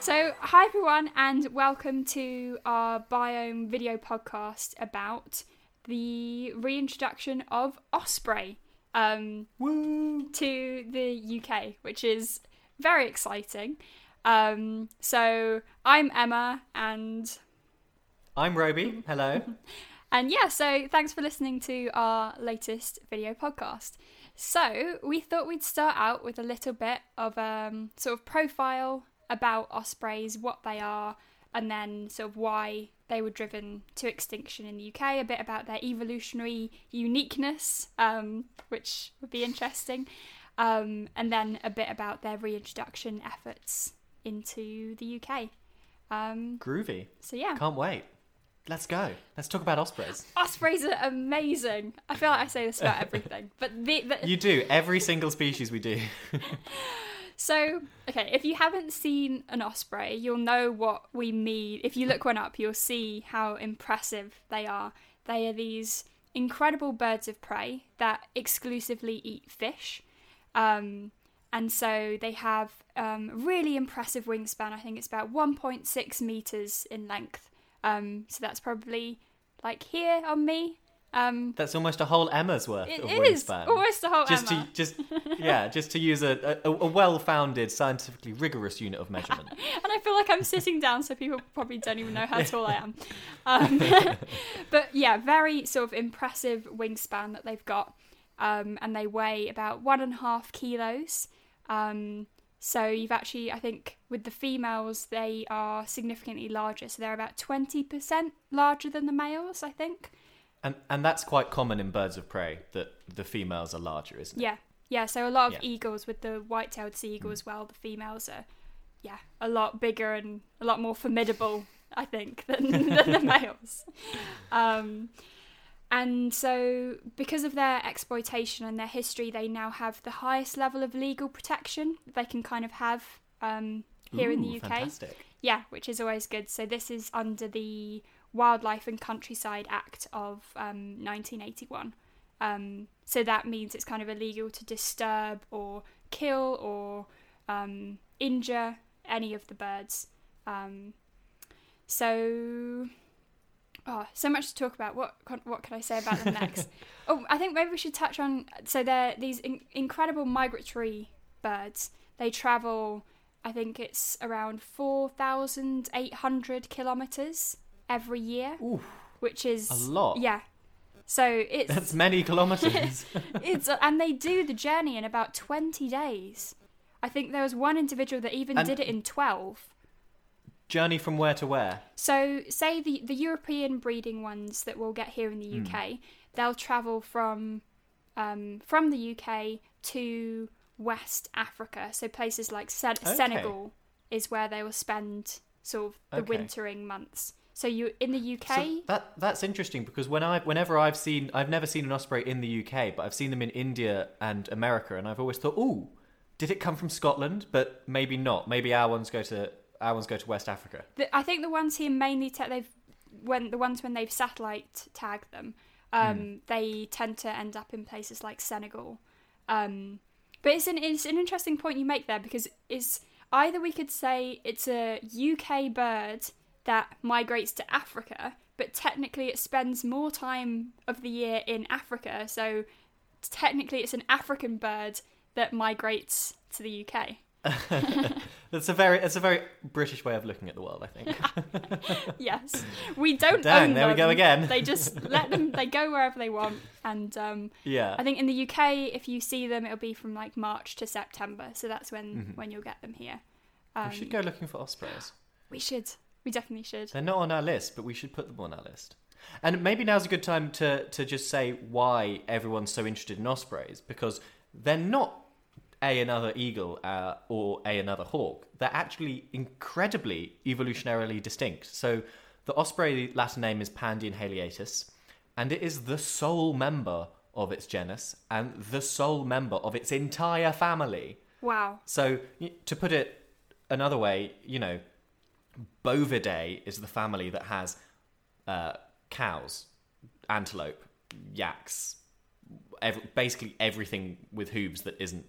So, hi everyone, and welcome to our Biome video podcast about the reintroduction of Osprey um, to the UK, which is very exciting. Um, so, I'm Emma, and I'm Roby. Hello. and yeah, so thanks for listening to our latest video podcast. So, we thought we'd start out with a little bit of um, sort of profile about ospreys, what they are, and then sort of why they were driven to extinction in the UK, a bit about their evolutionary uniqueness, um, which would be interesting, um, and then a bit about their reintroduction efforts into the UK. Um, Groovy. so, yeah. Can't wait. Let's go. Let's talk about ospreys. Ospreys are amazing. I feel like I say this about everything, but the, the You do. Every single species we do. so okay. If you haven't seen an osprey, you'll know what we mean. If you look one up, you'll see how impressive they are. They are these incredible birds of prey that exclusively eat fish, um, and so they have um, really impressive wingspan. I think it's about 1.6 meters in length. Um, so that's probably like here on me. Um, That's almost a whole Emma's worth it of is wingspan. almost a whole just Emma. to just yeah, just to use a, a, a well-founded, scientifically rigorous unit of measurement. and I feel like I'm sitting down, so people probably don't even know how tall I am. Um, but yeah, very sort of impressive wingspan that they've got, um, and they weigh about one and a half kilos. Um, so you've actually, I think, with the females, they are significantly larger. So they're about twenty percent larger than the males. I think. And and that's quite common in birds of prey that the females are larger, isn't it? Yeah, yeah. So a lot of Yeah. eagles with the white-tailed sea eagle as well. The females are, yeah, a lot bigger and a lot more formidable, I think, than, than the males. Um, and so, because of their exploitation and their history, they now have the highest level of legal protection they can kind of have um, here in the UK. Fantastic. Yeah, which is always good. So this is under the Wildlife and Countryside Act of um, 1981. Um, so that means it's kind of illegal to disturb or kill or um, injure any of the birds. Um, so, oh, so much to talk about. What what can I say about them next? oh, I think maybe we should touch on. So they're these in- incredible migratory birds. They travel. I think it's around four thousand eight hundred kilometers every year, Ooh, which is a lot. Yeah. So it's That's many kilometres. it's and they do the journey in about 20 days. I think there was one individual that even And- did it in 12. Journey from where to where? So, say the the European breeding ones that we'll get here in the UK, they'll travel from um, from the UK to West Africa. So places like Sen- Okay. Senegal is where they will spend sort of the Okay. wintering months. So you in the UK, So that that's interesting because when I whenever I've seen I've never seen an osprey in the UK, but I've seen them in India and America, and I've always thought, oh, did it come from Scotland? But maybe not. Maybe our ones go to our ones go to West Africa. The, I think the ones here mainly ta- they've when the ones when they've satellite tagged them, um, they tend to end up in places like Senegal. Um, but it's an it's an interesting point you make there because it's either we could say it's a UK bird that migrates to Africa, but technically it spends more time of the year in Africa, so technically it's an African bird that migrates to the UK. That's a very it's a very British way of looking at the world, I think. yes, we don't Dang, own there we go again. They just let them. They go wherever they want, and um, yeah. I think in the UK, if you see them, it'll be from like March to September. So that's when Mhm. when you'll get them here. Um, we should go looking for ospreys. We should. We definitely should. They're not on our list, but we should put them on our list. And maybe now's a good time to, to just say why everyone's so interested in ospreys because they're not a another eagle uh, or a another hawk. They're actually incredibly evolutionarily distinct. So the osprey Latin name is Pandion haliaetus, and it is the sole member of its genus and the sole member of its entire family. Wow. So to put it another way, you know, Bovidae is the family that has uh, cows, antelope, yaks, basically everything with hooves that isn't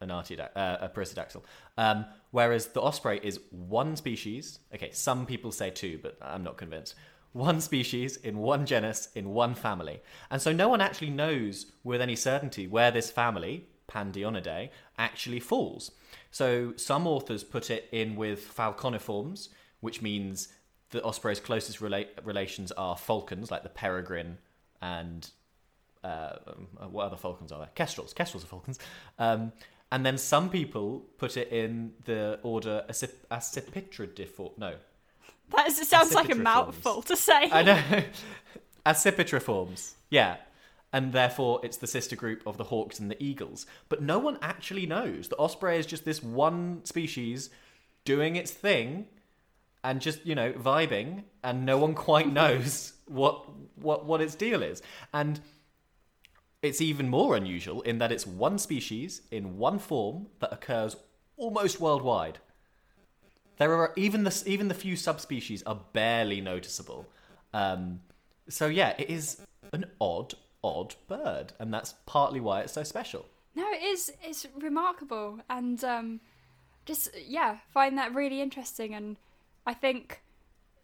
an artiodactyl, uh, a perissodactyl. Um, whereas the osprey is one species. Okay, some people say two, but I'm not convinced. One species in one genus in one family, and so no one actually knows with any certainty where this family, Pandionidae, actually falls. So some authors put it in with falconiforms, which means the osprey's closest rela- relations are falcons, like the peregrine and uh, um, what other falcons are there? Kestrels. Kestrels are falcons. Um, and then some people put it in the order Accip- Accipitridiform. No, That is, it sounds like a mouthful to say. I know. Accipitriforms. Yeah. And therefore, it's the sister group of the hawks and the eagles. But no one actually knows. The osprey is just this one species doing its thing and just, you know, vibing, and no one quite knows what what what its deal is. And it's even more unusual in that it's one species in one form that occurs almost worldwide. There are even the even the few subspecies are barely noticeable. Um, so yeah, it is an odd, odd bird, and that's partly why it's so special. No, it is. It's remarkable, and um, just yeah, find that really interesting. And I think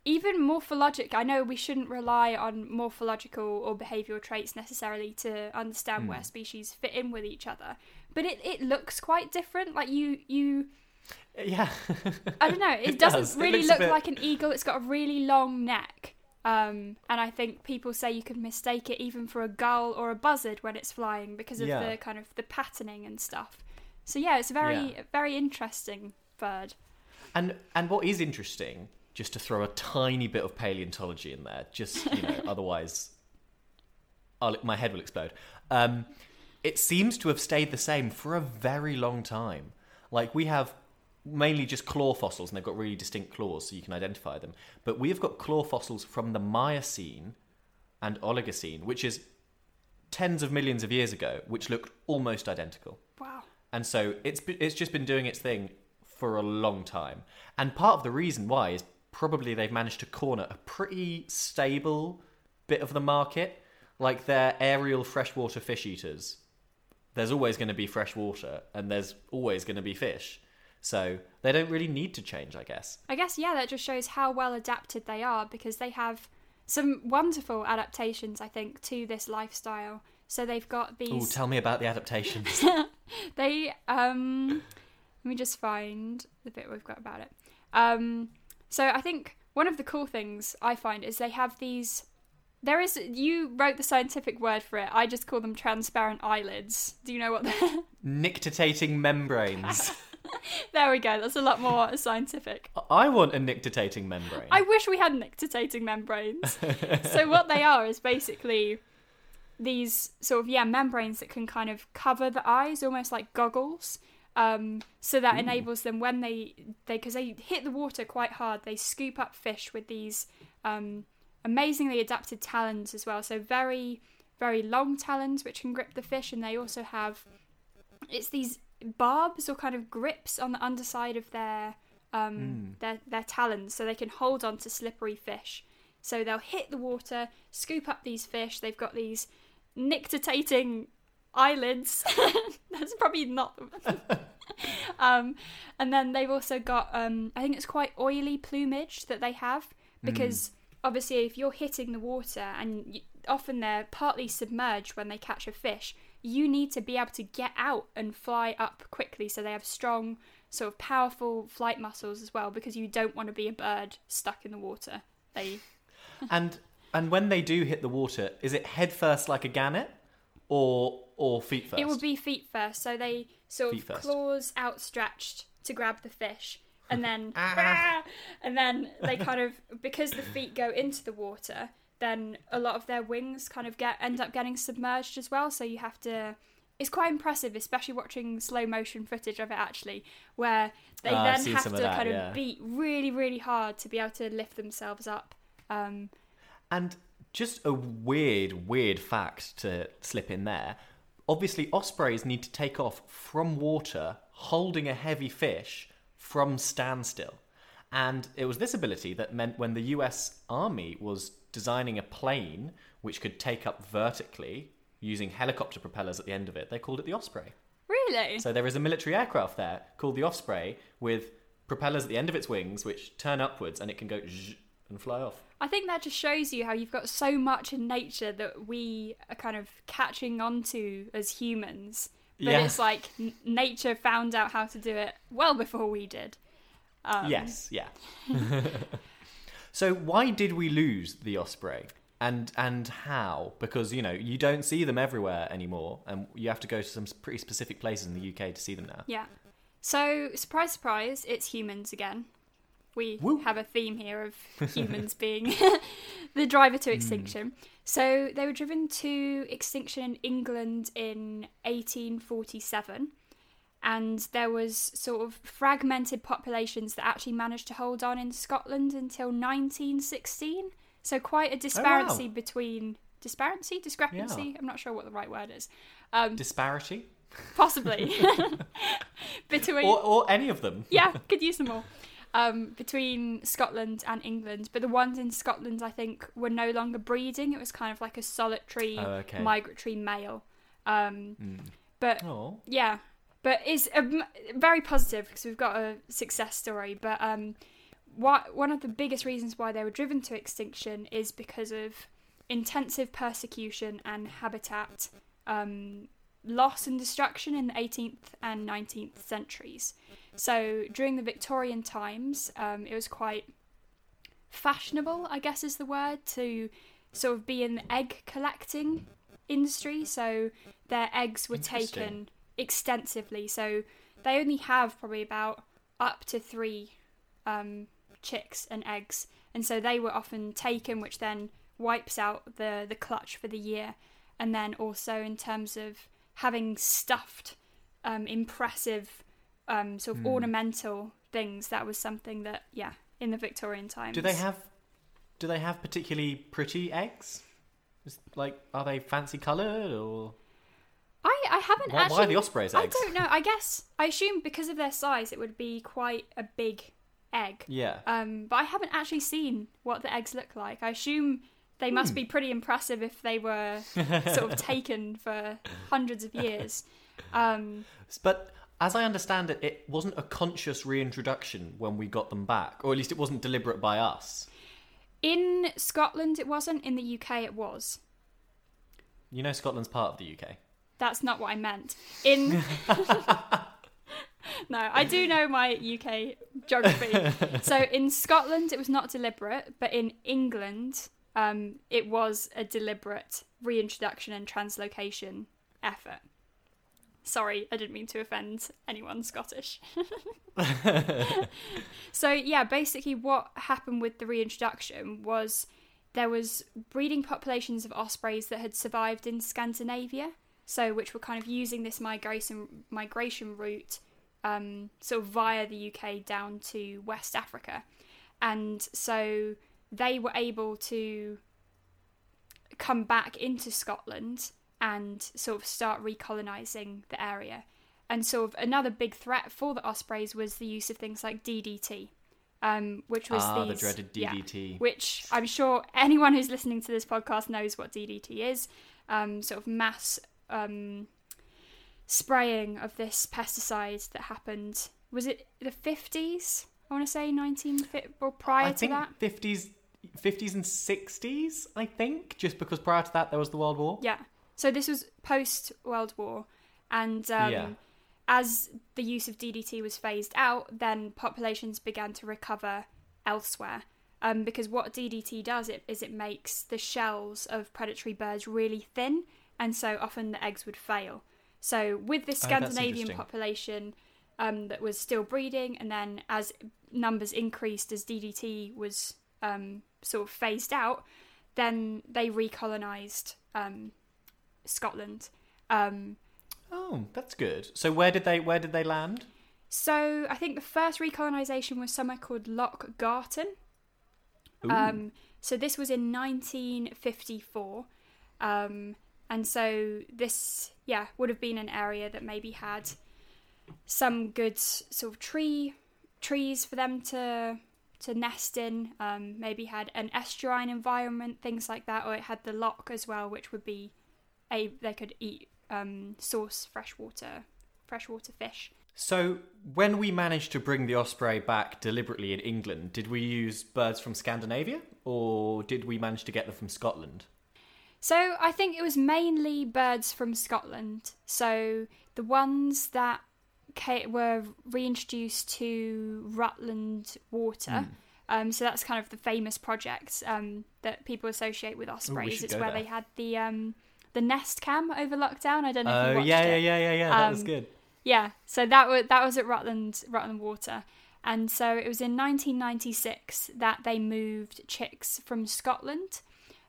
even morphologic. I know we shouldn't rely on morphological or behavioural traits necessarily to understand Hmm. where species fit in with each other, but it, it looks quite different. Like you you. Yeah, I don't know. It, It doesn't does. Really a look bit- like an eagle. It's got a really long neck. Um, and I think people say you can mistake it even for a gull or a buzzard when it's flying because of Yeah. the kind of the patterning and stuff. So yeah, it's a very Yeah. very interesting bird. and and what is interesting, just to throw a tiny bit of paleontology in there, just you know, otherwise, I'll, my head will explode. Um, it seems to have stayed the same for a very long time. Like we have mainly just claw fossils, and they've got really distinct claws, so you can identify them. But we have got claw fossils from the Miocene and Oligocene, which is tens of millions of years ago, which looked almost identical. Wow. And so it's it's just been doing its thing for a long time. And part of the reason why is probably they've managed to corner a pretty stable bit of the market, like their aerial freshwater fish eaters. There's always going to be fresh water, and there's always going to be fish. So they don't really need to change, I guess. I guess yeah, that just shows how well adapted they are because they have some wonderful adaptations, I think, to this lifestyle. So they've got Oh, these. tell me about the adaptations. they um, let me just find the bit we've got about it. Um, so I think one of the cool things I find is they have these. There is you wrote the scientific word for it. I just call them transparent eyelids. Do you know what? they're- nictitating membranes. there we go. That's a lot more scientific. I want a nictitating membrane. I wish we had nictitating membranes. so what they are is basically these sort of yeah membranes that can kind of cover the eyes, almost like goggles. Um, so that enables them when they they because they hit the water quite hard, they scoop up fish with these um, amazingly adapted talons as well. So very very long talons which can grip the fish, and they also have it's these barbs or kind of grips on the underside of their um, their their talons, so they can hold on to slippery fish. So they'll hit the water, scoop up these fish. They've got these nictitating eyelids. That's probably not. um, and then they've also got um, I think it's quite oily plumage that they have because obviously if you're hitting the water and y often they're partly submerged when they catch a fish, you need to be able to get out and fly up quickly. So they have strong, sort of powerful flight muscles as well because you don't want to be a bird stuck in the water. They and and when they do hit the water, is it head first like a gannet, or or feet first? It would be feet first, so they sort Feet of first. claws outstretched to grab the fish, and then Ah. ah, and then they kind of because the feet go into the water, then a lot of their wings kind of get end up getting submerged as well. So you have to. It's quite impressive, especially watching slow motion footage of it actually, where they Ah, then have to of that, kind yeah. of beat really, really hard to be able to lift themselves up. Um, And just a weird, weird fact to slip in there. Obviously, ospreys need to take off from water holding a heavy fish from standstill. And it was this ability that meant when the US Army was designing a plane which could take up vertically using helicopter propellers at the end of it, they called it the Osprey. Really? So there is a military aircraft there called the Osprey with propellers at the end of its wings which turn upwards and it can go and fly off. I think that just shows you how you've got so much in nature that we are kind of catching on to as humans. But Yeah. it's like n- nature found out how to do it well before we did. Um, yes, yeah. so why did we lose the Osprey? And and how? Because you know you don't see them everywhere anymore, and you have to go to some pretty specific places in the UK to see them now. Yeah. So, surprise, surprise, it's humans again. We Woo. have a theme here of humans being the driver to extinction. So, they were driven to extinction in England in 1847. And there was sort of fragmented populations that actually managed to hold on in Scotland until 1916. So, quite a disparity between. Disparity? Discrepancy? I'm not sure what the right word is. Um, Disparity, possibly. between or or any of them. yeah, could use them all. Um, between Scotland and England, but the ones in Scotland, I think, were no longer breeding. It was kind of like a solitary Oh, okay. migratory male. Um, Mm. but Oh, yeah, but it's um, very positive because we've got a success story. But um, what one of the biggest reasons why they were driven to extinction is because of intensive persecution and habitat um, loss and destruction in the 18th and 19th centuries. So during the Victorian times, um, it was quite fashionable, I guess is the word, to sort of be in the egg collecting industry. So their eggs were taken extensively. So they only have probably about up to three um, chicks and eggs, and so they were often taken, which then wipes out the the clutch for the year. And then also in terms of having stuffed, um, impressive, um, sort of Hmm. ornamental things, that was something that yeah, in the Victorian times. do they have do they have particularly pretty eggs? Like, are they fancy coloured or I I haven't why, actually. why the osprey's eggs? I don't know. I guess I assume because of their size, it would be quite a big egg. Yeah. Um, but I haven't actually seen what the eggs look like. I assume they must Hmm. be pretty impressive if they were sort of taken for hundreds of years. Um, But as I understand it, it wasn't a conscious reintroduction when we got them back, or at least it wasn't deliberate by us. in Scotland, it wasn't. In the UK, it was. You know, Scotland's part of the UK. That's not what I meant. In no, I do know my UK geography. so in Scotland, it was not deliberate, but in England, um, it was a deliberate reintroduction and translocation effort. Sorry, I didn't mean to offend anyone Scottish. so yeah, basically what happened with the reintroduction was there was breeding populations of ospreys that had survived in Scandinavia, so which were kind of using this migration migration route, um, sort of via the UK down to West Africa, and so they were able to come back into Scotland and sort of start recolonising the area. And sort of another big threat for the ospreys was the use of things like DDT, um, which was ah, these, the dreaded yeah, DDT. which I'm sure anyone who's listening to this podcast knows what DDT is. Um, sort of mass um, spraying of this pesticide that happened. Was it the 50s? I want to say 19 or prior I to think that. 50s, 50s and 60s, I think, just because prior to that there was the World War. Yeah. So this was post World War, and um, Yeah. as the use of DDT was phased out, then populations began to recover elsewhere. Um, because what DDT does it, is it makes the shells of predatory birds really thin, and so often the eggs would fail. So with this Oh, Scandinavian interesting. population um, that was still breeding, and then as numbers increased as DDT was um, sort of phased out, then they recolonized um, Scotland. Um, Oh, that's good. So where did they where did they land? so I think the first recolonization was somewhere called Loch Garten. Um, so this was in 1954. Um, and so this, yeah, would have been an area that maybe had some good sort of tree trees for them to to nest in. Um, maybe had an estuarine environment, things like that, or it had the loch as well, which would be a they could eat um, source freshwater freshwater fish. So, when we managed to bring the osprey back deliberately in England, did we use birds from Scandinavia or did we manage to get them from Scotland? So I think it was mainly birds from Scotland. So the ones that were reintroduced to Rutland Water. Um, so that's kind of the famous project um, that people associate with ospreys. should it's where there. they had the um, the nest cam over lockdown. I don't know Oh, watched yeah, yeah, yeah, yeah, yeah. That was Um, good. Yeah, so that was that was at Rutland Rutland Water, and so it was in 1996 that they moved chicks from Scotland,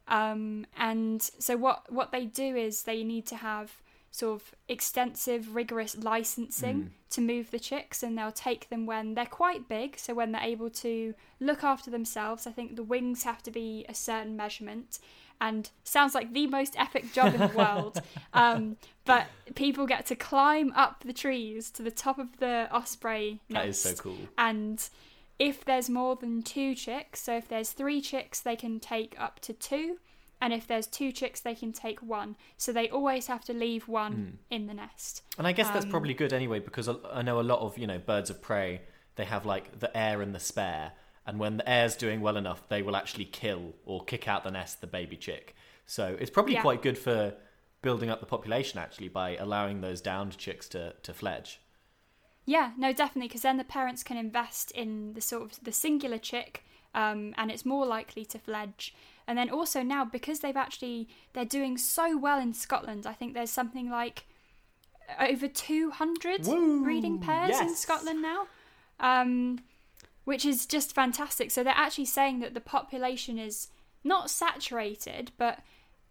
um, and so what what they do is they need to have sort of extensive, rigorous licensing to move the chicks, and they'll take them when they're quite big, so when they're able to look after themselves. I think the wings have to be a certain measurement. And sounds like the most epic job in the world. Um, but people get to climb up the trees to the top of the osprey nest. That is so cool. And if there's more than two chicks, so if there's three chicks, they can take up to two. And if there's two chicks, they can take one. So they always have to leave one Hmm. in the nest. And I guess that's Um, probably good anyway because I- know a lot of, you know, birds of prey, they have like the heir and the spare. And when the heir's doing well enough, they will actually kill or kick out the nest the baby chick. So it's probably Yeah. quite good for building up the population actually by allowing those downed chicks to, to fledge. Yeah, no, definitely, because then the parents can invest in the sort of the singular chick, um, and it's more likely to fledge. And then also now because they've actually they're doing so well in Scotland, I think there's something like over 200 Woo, breeding pairs in. Scotland now, um, which is just fantastic. So they're actually saying that the population is not saturated, but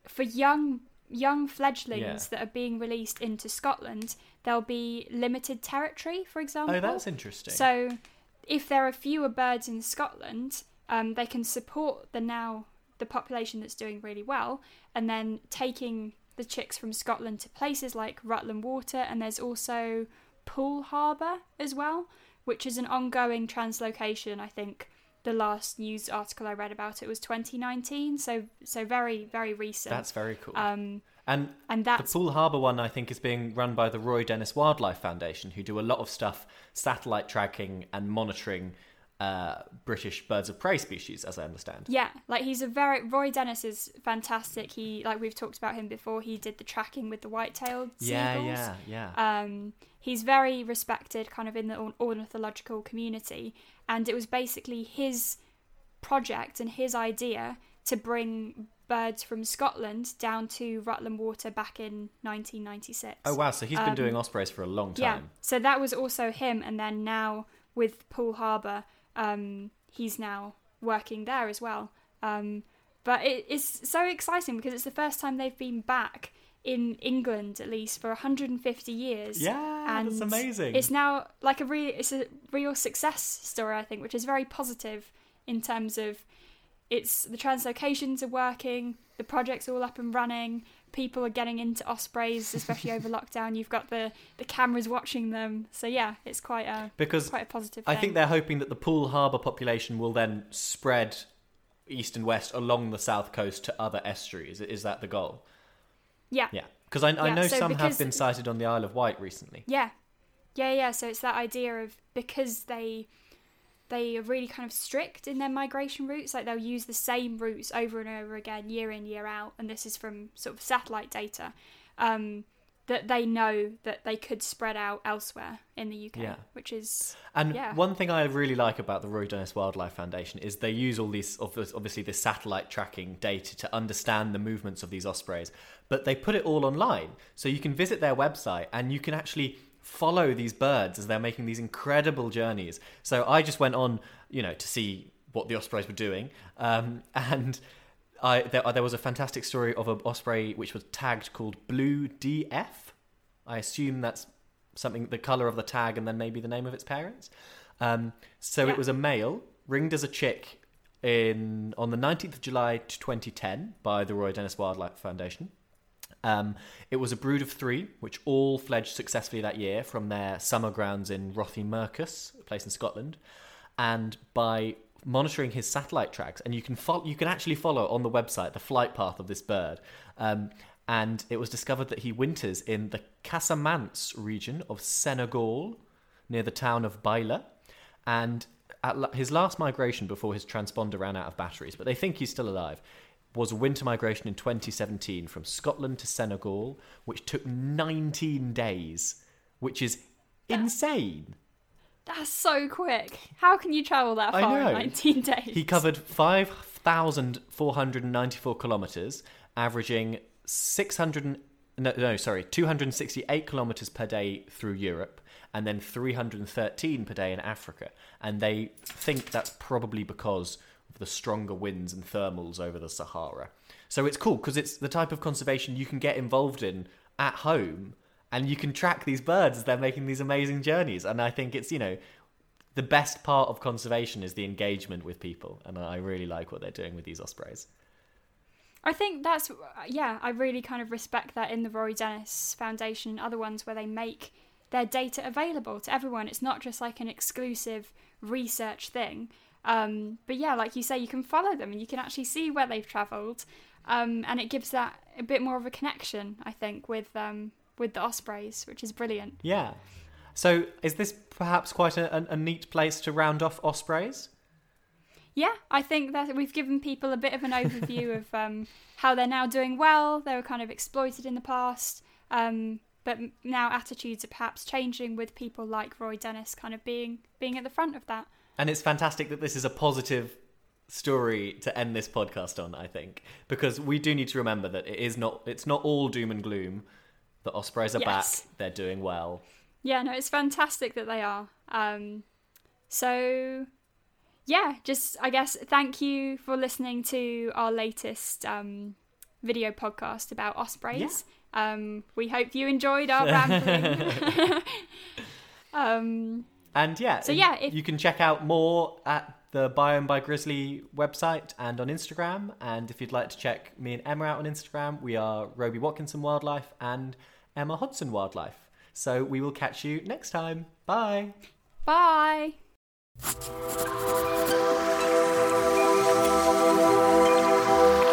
for young young fledglings Yeah. that are being released into Scotland, there'll be limited territory, for example. Oh, that's interesting. So, if there are fewer birds in Scotland, um, they can support the now the population that's doing really well, and then taking the chicks from Scotland to places like Rutland Water, and there's also Poole Harbour as well, which is an ongoing translocation. I think the last news article I read about it was 2019, so so very very recent. that's very cool. um, and and the Poole Harbour one, I think, is being run by the Roy Dennis Wildlife Foundation, who do a lot of stuff satellite tracking and monitoring uh, British birds of prey species, as I understand. Yeah, like he's a very Roy Dennis is fantastic. He like we've talked about him before. He did the tracking with the white-tailed Yeah, sea eagles. yeah, yeah. Um, he's very respected, kind of in the ornithological community, and it was basically his project and his idea to bring birds from Scotland down to Rutland Water back in 1996. oh wow! So he's been um, doing ospreys for a long time. Yeah, so that was also him, and then now with Poole Harbour, um, he's now working there as well. Um, but it is so exciting because it's the first time they've been back in England, at least for 150 years. Yeah, and that's amazing. It's now like a real, it's a real success story, I think, which is very positive in terms of it's the translocations are working, the project's all up and running, people are getting into ospreys, especially over lockdown. You've got the the cameras watching them, so yeah, it's quite a because quite a positive. I thing. think they're hoping that the Poole Harbour population will then spread east and west along the south coast to other estuaries. Is that the goal? yeah, Yeah, because I, I Yeah, know so some because- have been sighted on the Isle of Wight recently. Yeah, yeah, yeah. So it's that idea of because they they are really kind of strict in their migration routes. Like they'll use the same routes over and over again, year in year out. And this is from sort of satellite data. Um, that they know that they could spread out elsewhere in the UK, Yeah. which is And Yeah. one thing I really like about the Roy Dennis Wildlife Foundation is they use all these, obviously, the satellite tracking data to understand the movements of these ospreys, but they put it all online. So you can visit their website and you can actually follow these birds as they're making these incredible journeys. So I just went on, you know, to see what the ospreys were doing, um, and. I, there, there was a fantastic story of an osprey which was tagged called Blue DF. I assume that's something the color of the tag and then maybe the name of its parents. Um, so Yeah. it was a male ringed as a chick in on the 19th of July to 2010 by the Roy Dennis Wildlife Foundation. Um, it was a brood of three, which all fledged successfully that year from their summer grounds in Rothiemurchus, a place in Scotland. And by monitoring his satellite tracks, and you can follow, you can actually follow on the website the flight path of this bird. Um, and it was discovered that he winters in the Casamance region of Senegal, near the town of Baila, and at la- his last migration before his transponder ran out of batteries, but they think he's still alive, was a winter migration in 2017 from Scotland to Senegal, which took 19 days, which is insane. That's so quick. How can you travel that far in 19 days? He covered 5,494 kilometres, averaging 600. No, no, sorry, 268 kilometres per day through Europe, and then 313 per day in Africa. And they think that's probably because the stronger winds and thermals over the Sahara. So it's cool because it's the type of conservation you can get involved in at home, and you can track these birds as they're making these amazing journeys. And I think it's, you know, the best part of conservation is the engagement with people, and I really like what they're doing with these ospreys. I think that's yeah. I really kind of respect that in the Rory Dennis Foundation and other ones where they make their data available to everyone. It's not just like an exclusive research thing. Um, but yeah, like you say, you can follow them and you can actually see where they've travelled, um, and it gives that a bit more of a connection. I think with um, with the ospreys, which is brilliant. Yeah. So is this perhaps quite a, a, a neat place to round off ospreys? Yeah, I think that we've given people a bit of an overview of um, how they're now doing well. They were kind of exploited in the past, um, but now attitudes are perhaps changing with people like Roy Dennis kind of being being at the front of that. And it's fantastic that this is a positive story to end this podcast on, I think, because we do need to remember that it is not it's not all doom and gloom. The ospreys are Yes. back, they're doing well. Yeah, no, it's fantastic that they are. Um, so, yeah, just I guess thank you for listening to our latest um, video podcast about ospreys. Um, we hope you enjoyed our rambling. um, and yeah, so yeah, if... you can check out more at the Biome by Grizzly website and on Instagram. And if you'd like to check me and Emma out on Instagram, we are Roby Watkinson Wildlife and Emma Hodson Wildlife. So we will catch you next time. Bye. Bye. Thank you.